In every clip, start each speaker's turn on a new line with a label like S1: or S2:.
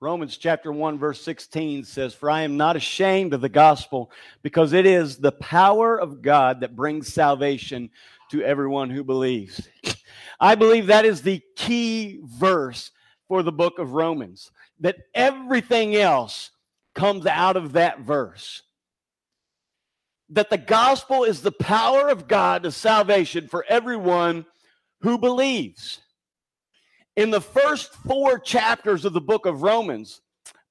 S1: Romans chapter 1, verse 16 says, For I am not ashamed of the gospel, because it is the power of God that brings salvation to everyone who believes. I believe that is the key verse for the book of Romans, that everything else comes out of that verse. That the gospel is the power of God to salvation for everyone who believes. In the first four chapters of the book of Romans,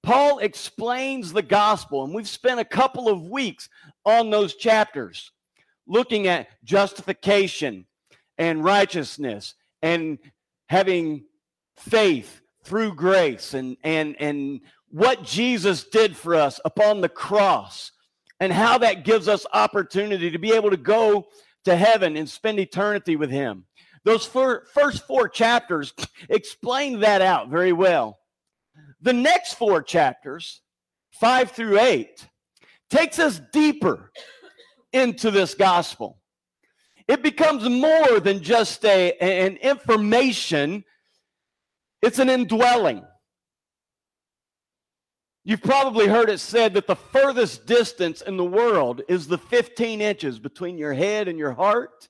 S1: Paul explains the gospel, and we've spent a couple of weeks on those chapters looking at justification and righteousness and having faith through grace and and and what Jesus did for us upon the cross and how that gives us opportunity to be able to go to heaven and spend eternity with him. Those first four chapters explain that out very well. The next four chapters, 5 through 8, takes us deeper into this gospel. It becomes more than just a, an information, it's an indwelling. You've probably heard it said that the furthest distance in the world is the 15 inches between your head and your heart.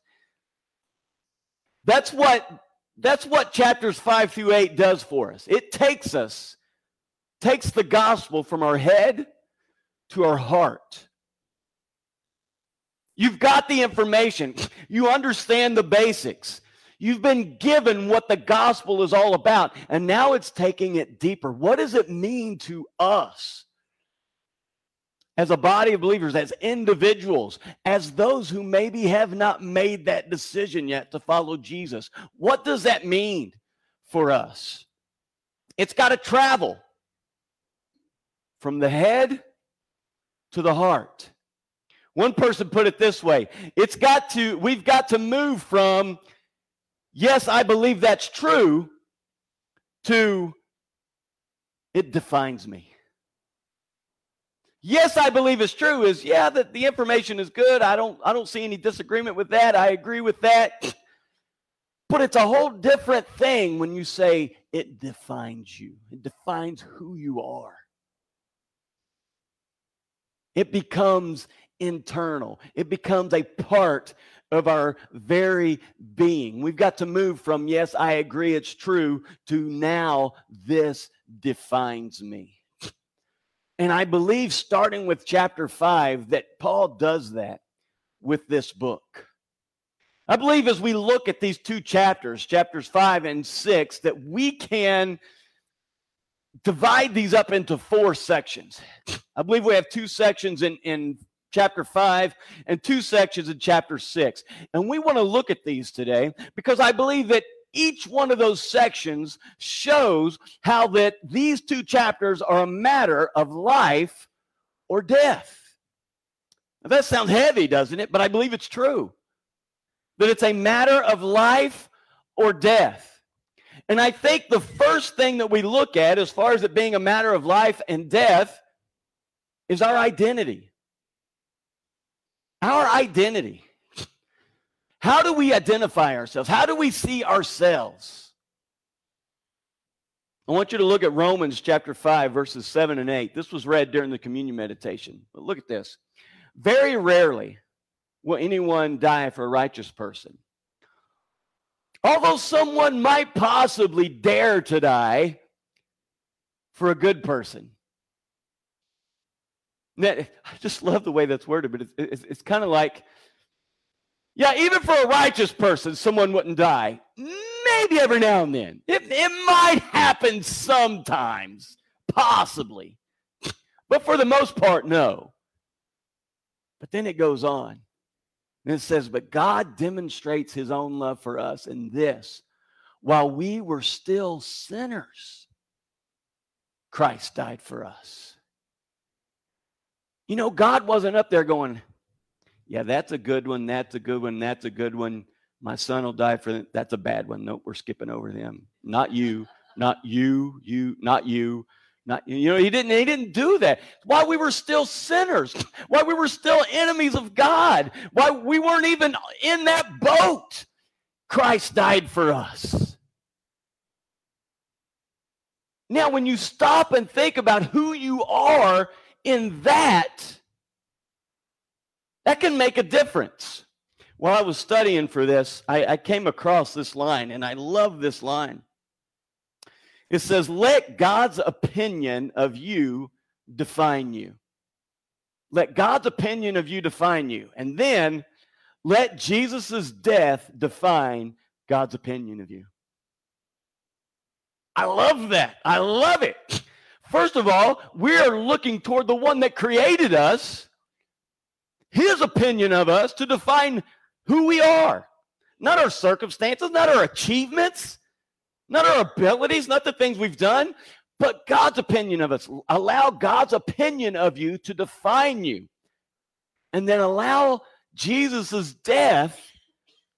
S1: That's what that's what chapters 5 through 8 does for us. It takes us takes the gospel from our head to our heart. You've got the information. You understand the basics. You've been given what the gospel is all about, and now it's taking it deeper. What does it mean to us as a body of believers, as individuals, as those who maybe have not made that decision yet to follow Jesus? What does that mean for us? It's got to travel from the head to the heart. One person put it this way it's got to, we've got to move from, yes, I believe that's true, to, it defines me. Yes, I believe it's true is yeah, that the information is good. I don't I don't see any disagreement with that. I agree with that. But it's a whole different thing when you say it defines you. It defines who you are. It becomes internal, it becomes a part of our very being. We've got to move from, yes, I agree, it's true, to now this defines me. And I believe, starting with chapter five, that Paul does that with this book. I believe as we look at these two chapters, chapters five and six, that we can divide these up into four sections. I believe we have two sections in, in chapter 5 and two sections in chapter 6. And we want to look at these today because I believe that each one of those sections shows how that these two chapters are a matter of life or death. Now that sounds heavy, doesn't it? But I believe it's true. That it's a matter of life or death. And I think the first thing that we look at, as far as it being a matter of life and death, is our identity. Our identity. How do we identify ourselves? How do we see ourselves? I want you to look at Romans chapter 5, verses 7 and 8. This was read during the communion meditation. But look at this. Very rarely will anyone die for a righteous person. Although someone might possibly dare to die for a good person. I just love the way that's worded, but it's, it's, it's kind of like, yeah, even for a righteous person, someone wouldn't die. Maybe every now and then. It, it might happen sometimes, possibly. But for the most part, no. But then it goes on. And it says, But God demonstrates his own love for us in this while we were still sinners, Christ died for us. You know, God wasn't up there going, yeah, that's a good one. That's a good one. That's a good one. My son will die for that. That's a bad one. Nope, we're skipping over them. Not you. Not you. You. Not you. Not you. you know. He didn't. He didn't do that. Why we were still sinners. Why we were still enemies of God. Why we weren't even in that boat. Christ died for us. Now, when you stop and think about who you are in that, that can make a difference. While I was studying for this, I, I came across this line, and I love this line. It says, Let God's opinion of you define you. Let God's opinion of you define you. And then let Jesus' death define God's opinion of you. I love that. I love it. First of all, we are looking toward the one that created us, his opinion of us to define who we are, not our circumstances, not our achievements, not our abilities, not the things we've done, but God's opinion of us. Allow God's opinion of you to define you. And then allow Jesus' death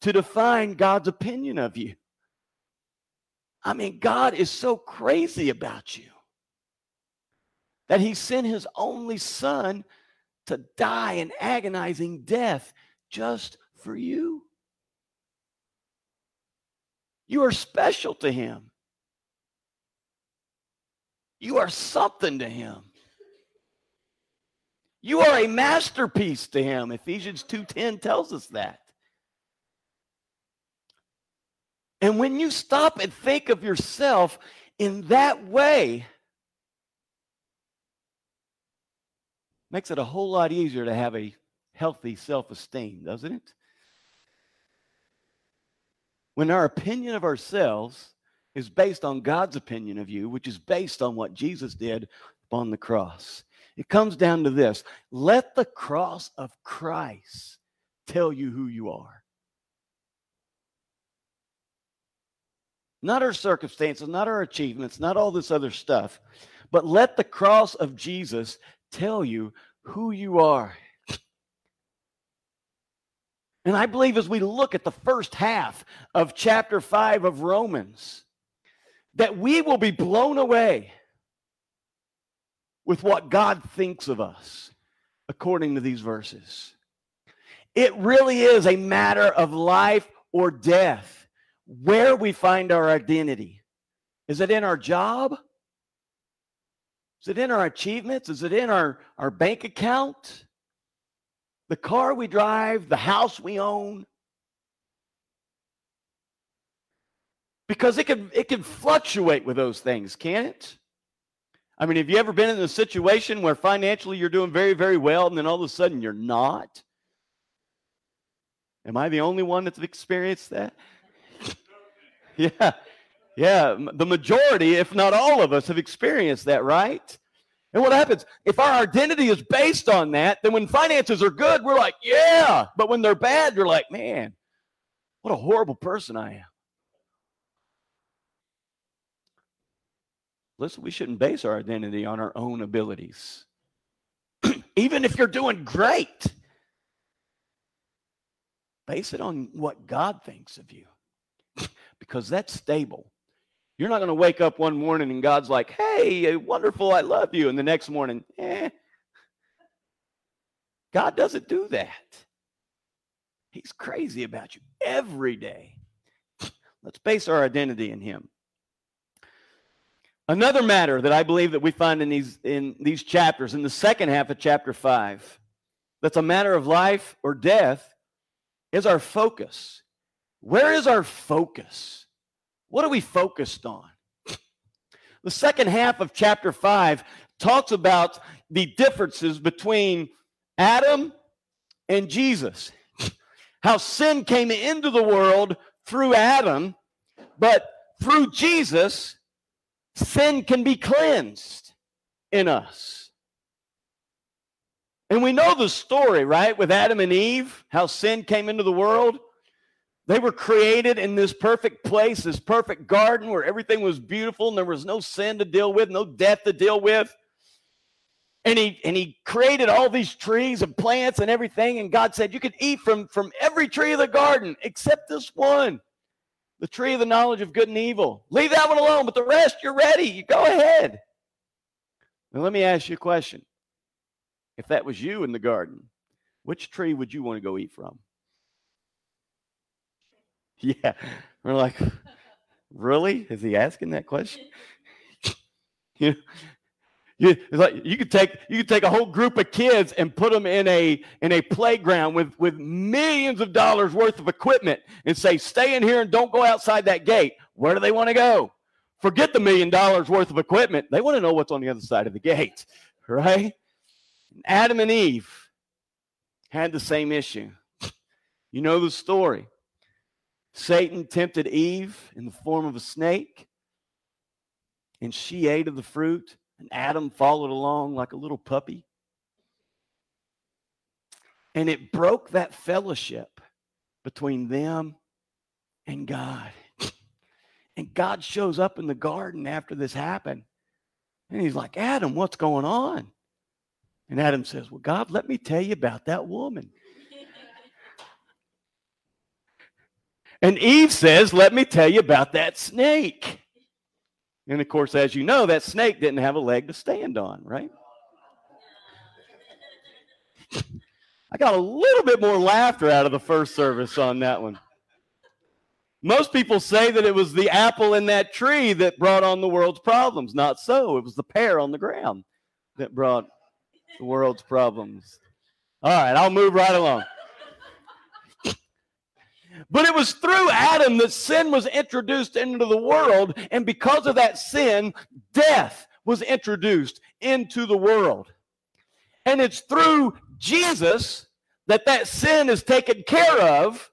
S1: to define God's opinion of you. I mean, God is so crazy about you that he sent his only son to die an agonizing death just for you. You are special to him. You are something to him. You are a masterpiece to him. Ephesians 2:10 tells us that. And when you stop and think of yourself in that way, makes it a whole lot easier to have a healthy self-esteem, doesn't it? When our opinion of ourselves is based on God's opinion of you, which is based on what Jesus did on the cross. It comes down to this let the cross of Christ tell you who you are. Not our circumstances, not our achievements, not all this other stuff, but let the cross of Jesus tell you who you are. And I believe as we look at the first half of chapter 5 of Romans, that we will be blown away with what God thinks of us according to these verses. It really is a matter of life or death where we find our identity. Is it in our job? Is it in our achievements? Is it in our, our bank account? The car we drive, the house we own? Because it can it can fluctuate with those things, can it? I mean, have you ever been in a situation where financially you're doing very, very well and then all of a sudden you're not? Am I the only one that's experienced that? yeah. Yeah. The majority, if not all of us, have experienced that, right? And what happens? If our identity is based on that, then when finances are good, we're like, yeah. But when they're bad, you're like, man, what a horrible person I am. Listen, we shouldn't base our identity on our own abilities. Even if you're doing great, base it on what God thinks of you because that's stable. You're not going to wake up one morning and God's like, hey, wonderful, I love you. And the next morning, eh. God doesn't do that. He's crazy about you every day. Let's base our identity in Him. Another matter that I believe that we find in these in these chapters, in the second half of chapter five, that's a matter of life or death, is our focus. Where is our focus? What are we focused on? The second half of chapter five talks about the differences between Adam and Jesus. How sin came into the world through Adam, but through Jesus, sin can be cleansed in us. And we know the story, right, with Adam and Eve, how sin came into the world. They were created in this perfect place, this perfect garden where everything was beautiful and there was no sin to deal with, no death to deal with. And he and he created all these trees and plants and everything. And God said, You can eat from, from every tree of the garden except this one the tree of the knowledge of good and evil. Leave that one alone, but the rest, you're ready. You go ahead. Now, let me ask you a question. If that was you in the garden, which tree would you want to go eat from? Yeah. We're like, really? Is he asking that question? You, you, like you could take you could take a whole group of kids and put them in a in a playground with with millions of dollars worth of equipment and say, stay in here and don't go outside that gate. Where do they want to go? Forget the million dollars worth of equipment. They want to know what's on the other side of the gate, right? Adam and Eve had the same issue. You know the story. Satan tempted Eve in the form of a snake, and she ate of the fruit, and Adam followed along like a little puppy. And it broke that fellowship between them and God. And God shows up in the garden after this happened. And he's like, Adam, what's going on? And Adam says, Well, God, let me tell you about that woman. And Eve says, Let me tell you about that snake. And of course, as you know, that snake didn't have a leg to stand on, right? I got a little bit more laughter out of the first service on that one. Most people say that it was the apple in that tree that brought on the world's problems. Not so. It was the pear on the ground that brought the world's problems. All right, I'll move right along. But it was through Adam that sin was introduced into the world. And because of that sin, death was introduced into the world. And it's through Jesus that that sin is taken care of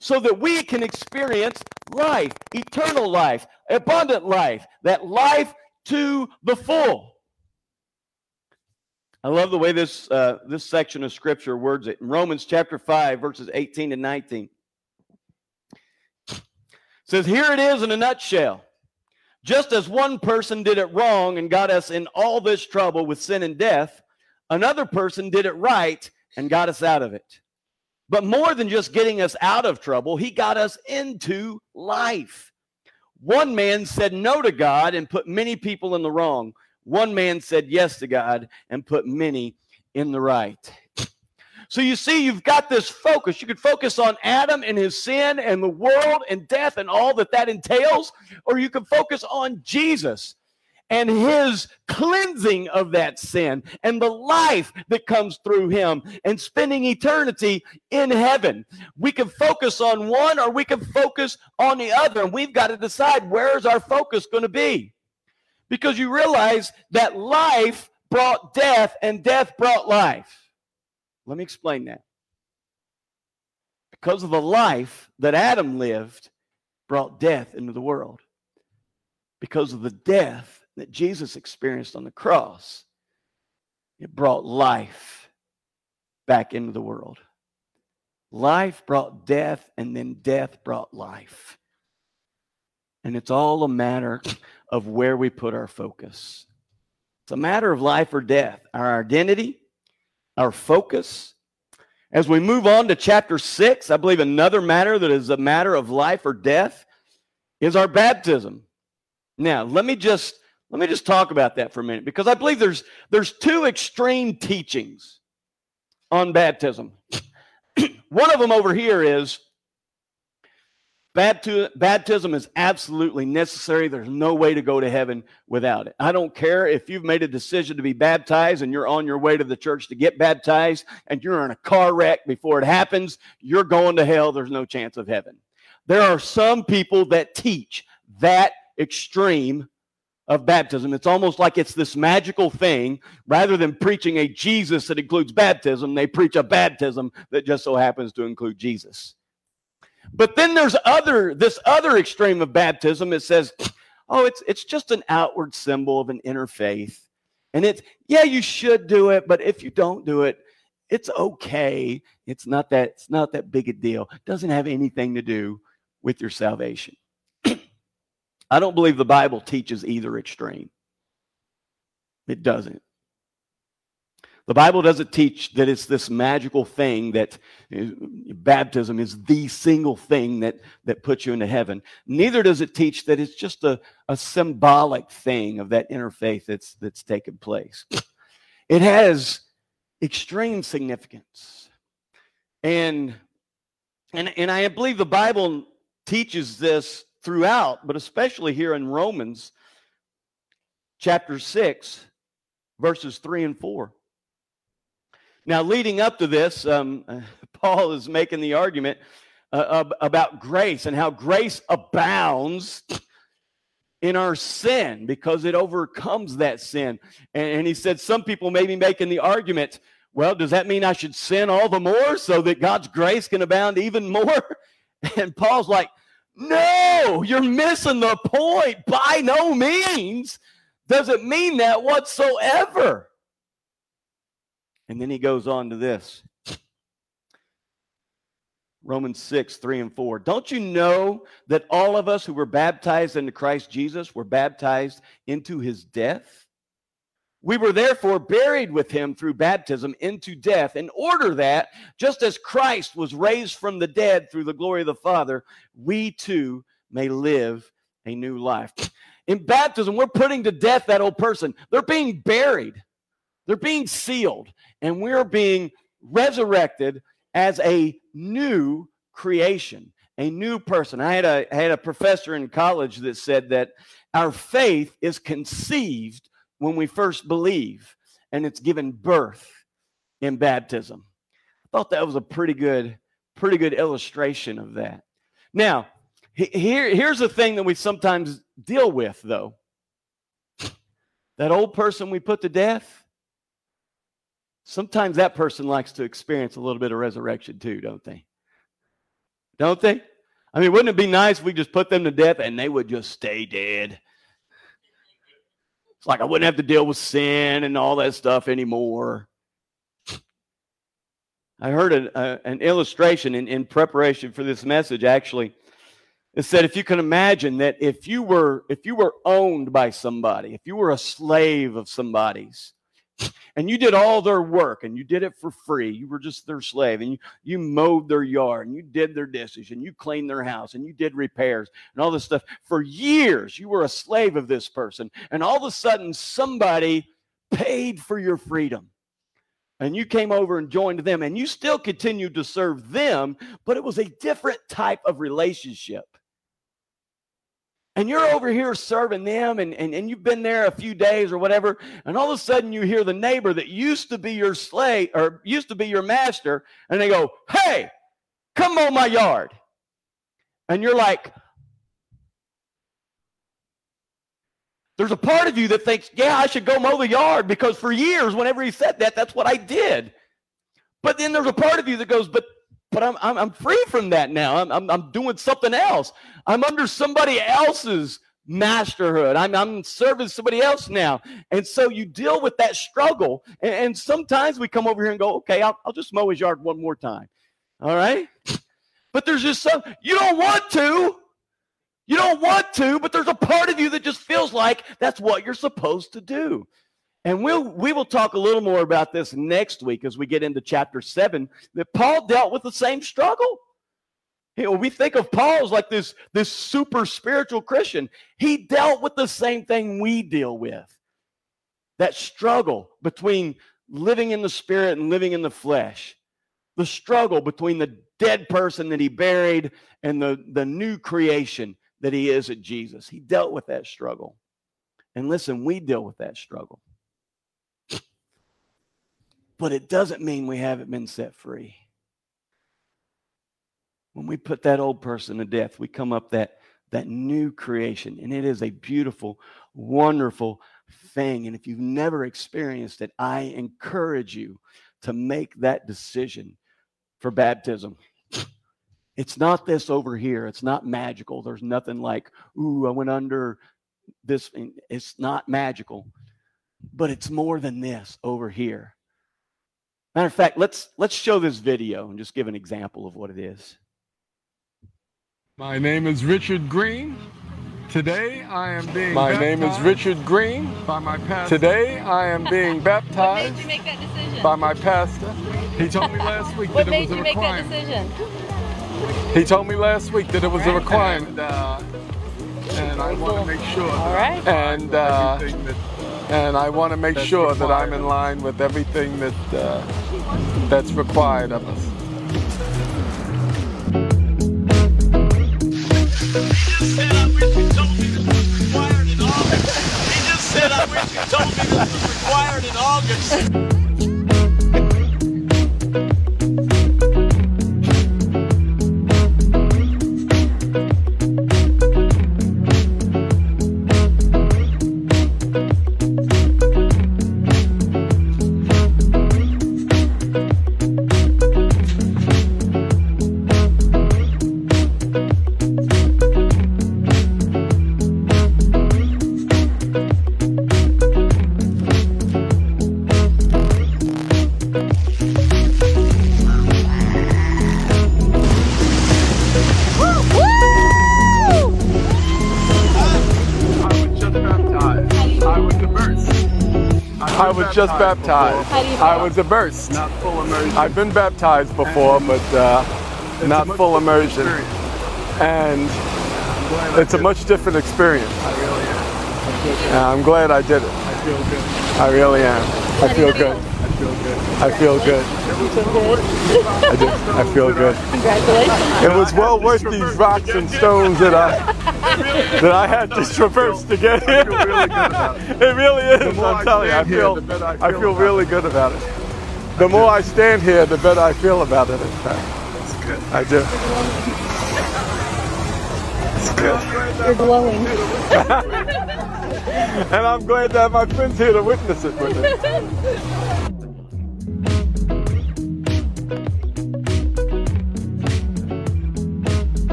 S1: so that we can experience life, eternal life, abundant life, that life to the full. I love the way this, uh, this section of scripture words it. In Romans chapter 5, verses 18 and 19. Says, Here it is in a nutshell. Just as one person did it wrong and got us in all this trouble with sin and death, another person did it right and got us out of it. But more than just getting us out of trouble, he got us into life. One man said no to God and put many people in the wrong. One man said yes to God and put many in the right. So you see, you've got this focus. You could focus on Adam and his sin and the world and death and all that that entails, or you could focus on Jesus and his cleansing of that sin and the life that comes through him and spending eternity in heaven. We can focus on one or we can focus on the other, and we've got to decide where is our focus going to be because you realize that life brought death and death brought life. Let me explain that. Because of the life that Adam lived, brought death into the world. Because of the death that Jesus experienced on the cross, it brought life back into the world. Life brought death, and then death brought life. And it's all a matter of where we put our focus. It's a matter of life or death, our identity, our focus. As we move on to chapter six, I believe another matter that is a matter of life or death is our baptism. Now, let me just let me just talk about that for a minute because I believe there's there's two extreme teachings on baptism. One of them over here is Baptism is absolutely necessary. There's no way to go to heaven without it. I don't care if you've made a decision to be baptized and you're on your way to the church to get baptized and you're in a car wreck before it happens, you're going to hell. There's no chance of heaven. There are some people that teach that extreme of baptism. It's almost like it's this magical thing. Rather than preaching a Jesus that includes baptism, they preach a baptism that just so happens to include Jesus. But then there's other this other extreme of baptism. It says, oh, it's it's just an outward symbol of an inner faith. And it's yeah, you should do it, but if you don't do it, it's okay. It's not that it's not that big a deal. It doesn't have anything to do with your salvation. I don't believe the Bible teaches either extreme. It doesn't. The Bible doesn't teach that it's this magical thing that uh, baptism is the single thing that, that puts you into heaven. Neither does it teach that it's just a, a symbolic thing of that inner faith that's, that's taken place. It has extreme significance. And, and, and I believe the Bible teaches this throughout, but especially here in Romans chapter 6, verses 3 and 4. Now, leading up to this, um, Paul is making the argument uh, about grace and how grace abounds in our sin because it overcomes that sin. And, and, he said some people may be making the argument, well, does that mean I should sin all the more so that God's grace can abound even more? And Paul's like, no, you're missing the point. By no means does it mean that whatsoever. And then he goes on to this Romans 6, 3 and 4. Don't you know that all of us who were baptized into Christ Jesus were baptized into his death? We were therefore buried with him through baptism into death, in order that, just as Christ was raised from the dead through the glory of the Father, we too may live a new life. In baptism, we're putting to death that old person. They're being buried, they're being sealed, and we're being resurrected as a new creation, a new person. I had a, I had a professor in college that said that our faith is conceived when we first believe, and it's given birth in baptism. I thought that was a pretty good, pretty good illustration of that. Now, here, here's the thing that we sometimes deal with, though. That old person we put to death, sometimes that person likes to experience a little bit of resurrection too, don't they? Don't they? I mean, wouldn't it be nice if we just put them to death and they would just stay dead? It's like I wouldn't have to deal with sin and all that stuff anymore. I heard a, a, uh, an illustration in, in preparation for this message, actually. It said if you can imagine that if you were if you were owned by somebody, if you were a slave of somebody's, and you did all their work and you did it for free. You were just their slave and you, you mowed their yard and you did their dishes and you cleaned their house and you did repairs and all this stuff. For years, you were a slave of this person. And all of a sudden, somebody paid for your freedom. And you came over and joined them and you still continued to serve them, but it was a different type of relationship and you're over here serving them and, and, and you've been there a few days or whatever and all of a sudden you hear the neighbor that used to be your slave or used to be your master and they go hey come mow my yard. And you're like there's a part of you that thinks yeah i should go mow the yard because for years whenever he said that that's what i did. But then there's a part of you that goes but but I'm, I'm, I'm free from that now. I'm, I'm, I'm doing something else. I'm under somebody else's masterhood. I'm, I'm serving somebody else now. And so you deal with that struggle. And, and sometimes we come over here and go, okay, I'll, I'll just mow his yard one more time. All right? But there's just some, you don't want to. You don't want to, but there's a part of you that just feels like that's what you're supposed to do. And we'll, we will talk a little more about this next week as we get into chapter 7 that Paul dealt with the same struggle. You know, we think of Paul as like this, this super spiritual Christian. He dealt with the same thing we deal with that struggle between living in the spirit and living in the flesh, the struggle between the dead person that he buried and the, the new creation that he is at Jesus. He dealt with that struggle. And listen, we deal with that struggle but it doesn't mean we haven't been set free. When we put that old person to death, we come up that, that new creation, and it is a beautiful, wonderful thing. And if you've never experienced it, I encourage you to make that decision for baptism. It's not this over here. It's not magical. There's nothing like, ooh, I went under this. It's not magical, but it's more than this over here. Matter of fact, let's let's show this video and just give an example of what it is.
S2: My name is Richard Green. Today I am being
S3: My name is Richard Green.
S2: By my pastor.
S3: Today I am being baptized.
S4: what made you make that decision?
S3: By my pastor.
S2: He told me last week
S4: what
S2: that
S4: made
S2: it was a requirement.
S4: What made you make that decision?
S3: He told me last week that it was a requirement.
S2: And, uh, and I want to make sure.
S4: All right.
S3: And uh,
S2: everything that
S3: and I want to make
S2: That's
S3: sure that I'm in line with everything that uh, that's required of us.
S5: He just said I wish he told me this was required and all. He just
S1: said, I wish you told me this was required in August.
S3: Just baptized.
S4: How do you
S3: I was immersed.
S2: Not full immersion.
S3: I've been baptized before, but uh, not full immersion. And
S2: I'm glad I
S3: it's a much different experience.
S2: I really am. I
S3: I'm glad I did it.
S2: I feel good.
S3: I really am. I feel good.
S2: I feel good.
S3: I feel good. I do. I feel good.
S4: Congratulations.
S3: It was well worth these rocks and stones that I that I had to traverse to get here.
S2: Really it.
S3: It really is.
S2: more I
S3: I'm telling you, I
S2: stand here,
S3: feel,
S2: the I
S3: I
S2: feel
S3: feel
S2: about
S3: really good about it. The more I stand here, the better I feel about it. In fact,
S2: It's good.
S3: I do. It's good.
S4: You're glowing.
S3: And I'm glad to have my friends here to witness it with me.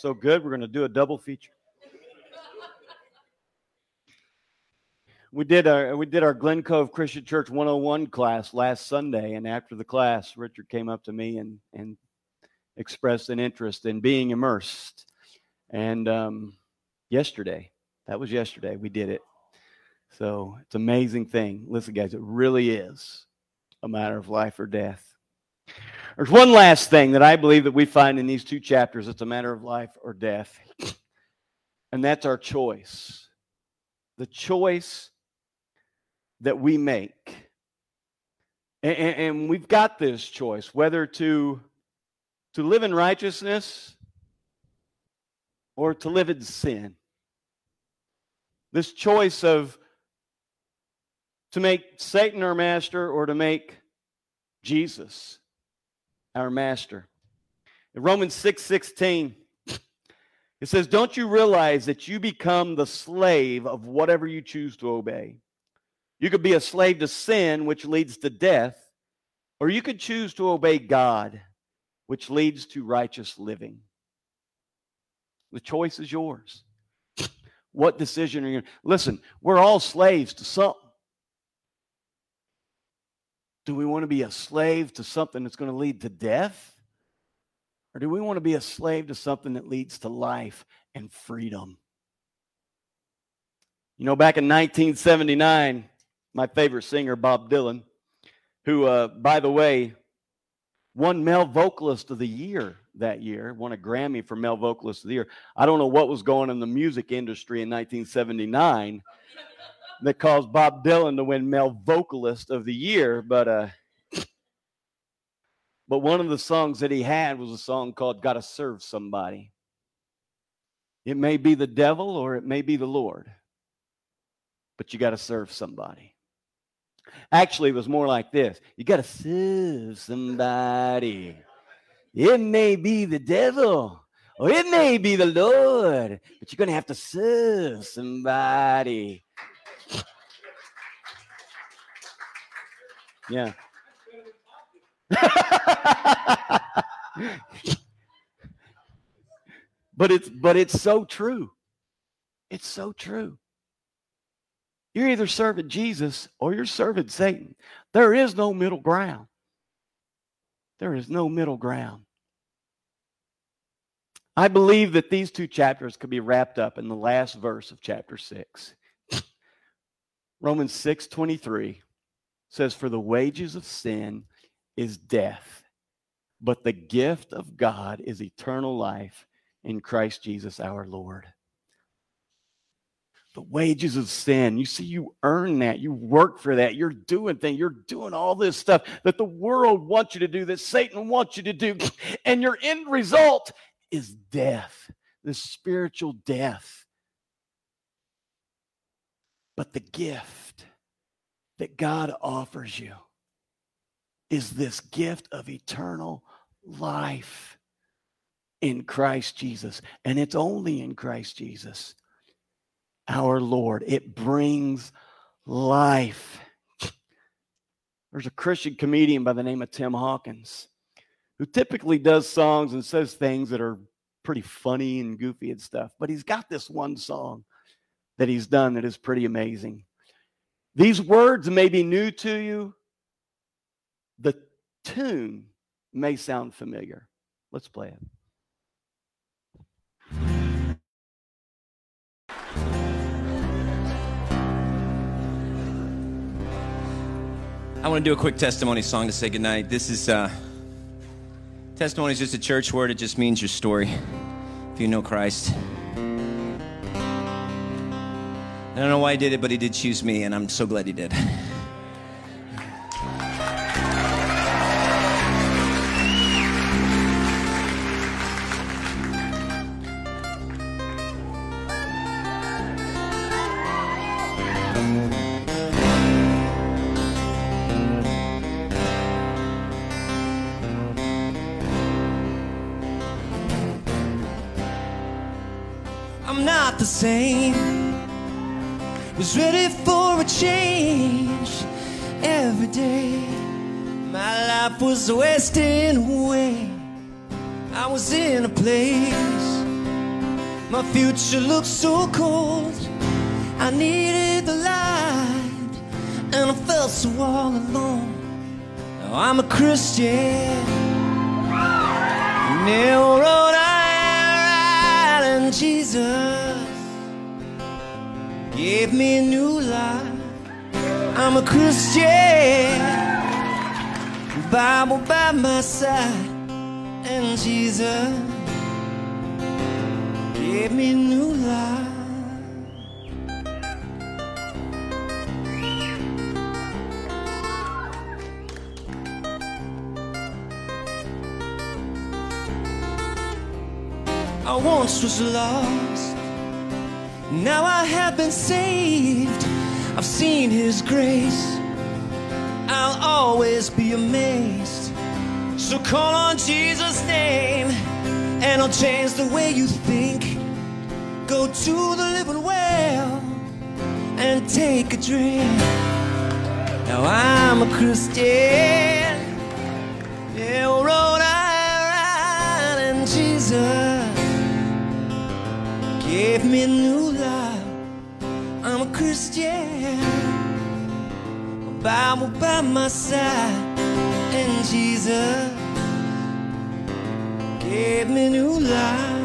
S1: So good, we're going to do a double feature. We did our we did our Glen Cove Christian Church 101 class last Sunday, and after the class, Richard came up to me and and expressed an interest in being immersed. And um, yesterday, that was yesterday, we did it. So it's amazing thing. Listen, guys, it really is a matter of life or death. There's one last thing that I believe that we find in these two chapters. It's a matter of life or death. And that's our choice. The choice that we make. And, and- we've got this choice whether to, to live in righteousness or to live in sin. This choice of to make Satan our master or to make Jesus our master. In Romans 6 16, it says, Don't you realize that you become the slave of whatever you choose to obey? You could be a slave to sin, which leads to death, or you could choose to obey God, which leads to righteous living. The choice is yours. What decision are you listen? We're all slaves to something. Do we want to be a slave to something that's going to lead to death? Or do we want to be a slave to something that leads to life and freedom? You know, back in 1979, my favorite singer, Bob Dylan, who, uh, by the way, won Male Vocalist of the Year that year, won a Grammy for Male Vocalist of the Year. I don't know what was going on in the music industry in 1979 that caused Bob Dylan to win Male Vocalist of the Year, but uh, but one of the songs that he had was a song called "Gotta Serve Somebody." It may be the devil or it may be the Lord, but you got to serve somebody. Actually, it was more like this: you got to serve somebody. It may be the devil. Or it may be the Lord, but you're going to have to serve somebody. Yeah. but it's but it's so true. It's so true. You're either serving Jesus or you're serving Satan. There is no middle ground. There is no middle ground. I believe that these two chapters could be wrapped up in the last verse of chapter 6. Romans 6 23 says, For the wages of sin is death, but the gift of God is eternal life in Christ Jesus our Lord. The wages of sin. You see, you earn that. You work for that. You're doing things. You're doing all this stuff that the world wants you to do, that Satan wants you to do. And your end result is death, the spiritual death. But the gift that God offers you is this gift of eternal life in Christ Jesus. And it's only in Christ Jesus, our Lord. It brings life. There's a Christian comedian by the name of Tim Hawkins who typically does songs and says things that are pretty funny and goofy and stuff. But he's got this one song that he's done that is pretty amazing. These words may be new to you. The tune may sound familiar. Let's play it.
S5: I want to do a quick testimony song to say goodnight. This is uh, testimony is just a church word. It just means your story. If you know Christ, I don't know why he did it, but he did choose me, and I'm so glad he did. Future looked so cold. I needed the light, and I felt so all alone. Now I'm a Christian. Now, Rhode Island, Jesus gave me a new life. I'm a Christian, Bible by my side, and Jesus gave me new life. I once was lost. Now I have been saved. I've seen His grace. I'll always be amazed. So call on Jesus' name, and I'll change the way you think. Go to the living well and take a drink. Now I'm a Christian. Yeah, Rhode Island, and Jesus gave me new life. I'm a Christian, a Bible by my side, and Jesus gave me new life.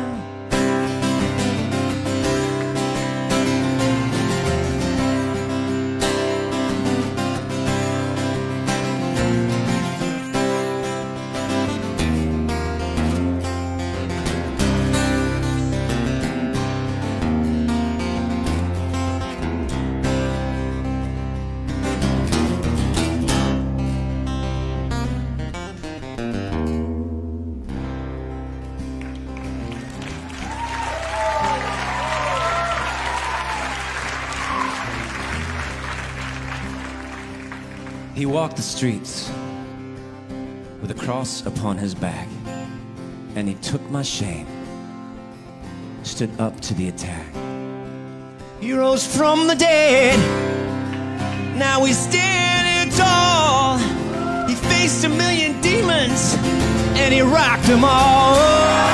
S5: Walked the streets with a cross upon his back, and he took my shame, stood up to the attack. He rose from the dead, now he's standing tall. He faced a million demons, and he rocked them all.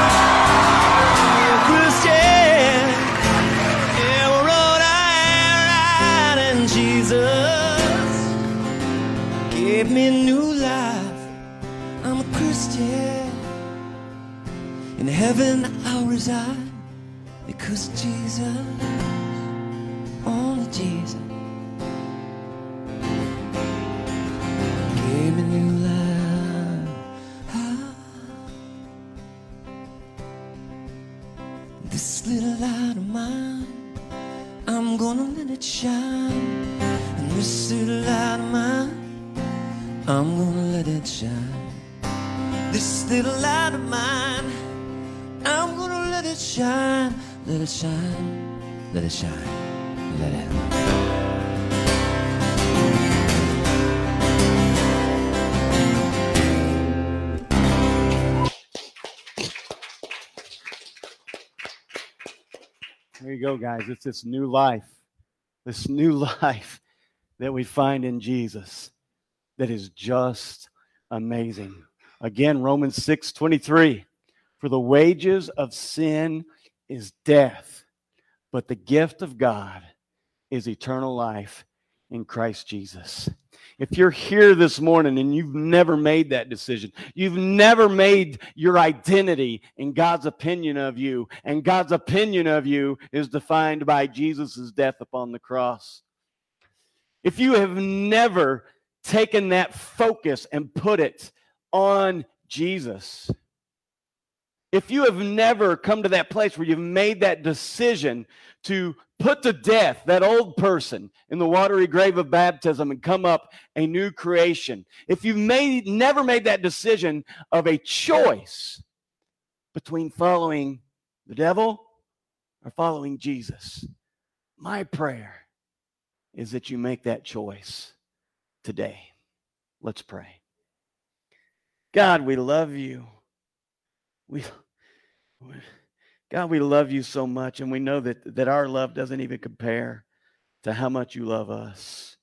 S5: Heaven I'll reside because Jesus,
S1: There you go, guys. It's this new life, this new life that we find in Jesus that is just amazing. Again, Romans 6 23. For the wages of sin is death, but the gift of God is eternal life in Christ Jesus. If you're here this morning and you've never made that decision, you've never made your identity in God's opinion of you, and God's opinion of you is defined by Jesus' death upon the cross. If you have never taken that focus and put it on Jesus, if you have never come to that place where you've made that decision to put to death that old person in the watery grave of baptism and come up a new creation, if you've made never made that decision of a choice between following the devil or following Jesus, my prayer is that you make that choice today. Let's pray. God, we love you. We, we- God, we love you so much, and we know that, that our love doesn't even compare to how much you love us.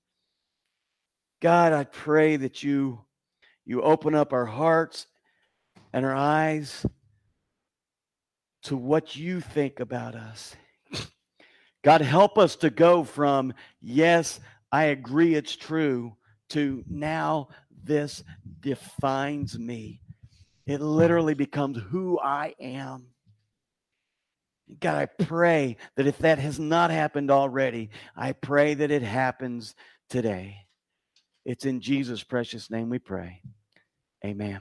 S1: God, I pray that you you open up our hearts and our eyes to what you think about us. God, help us to go from, yes, I agree it's true, to now this defines me. It literally becomes who I am. God, I pray that if that has not happened already, I pray that it happens today. It's in Jesus' precious name we pray. Amen.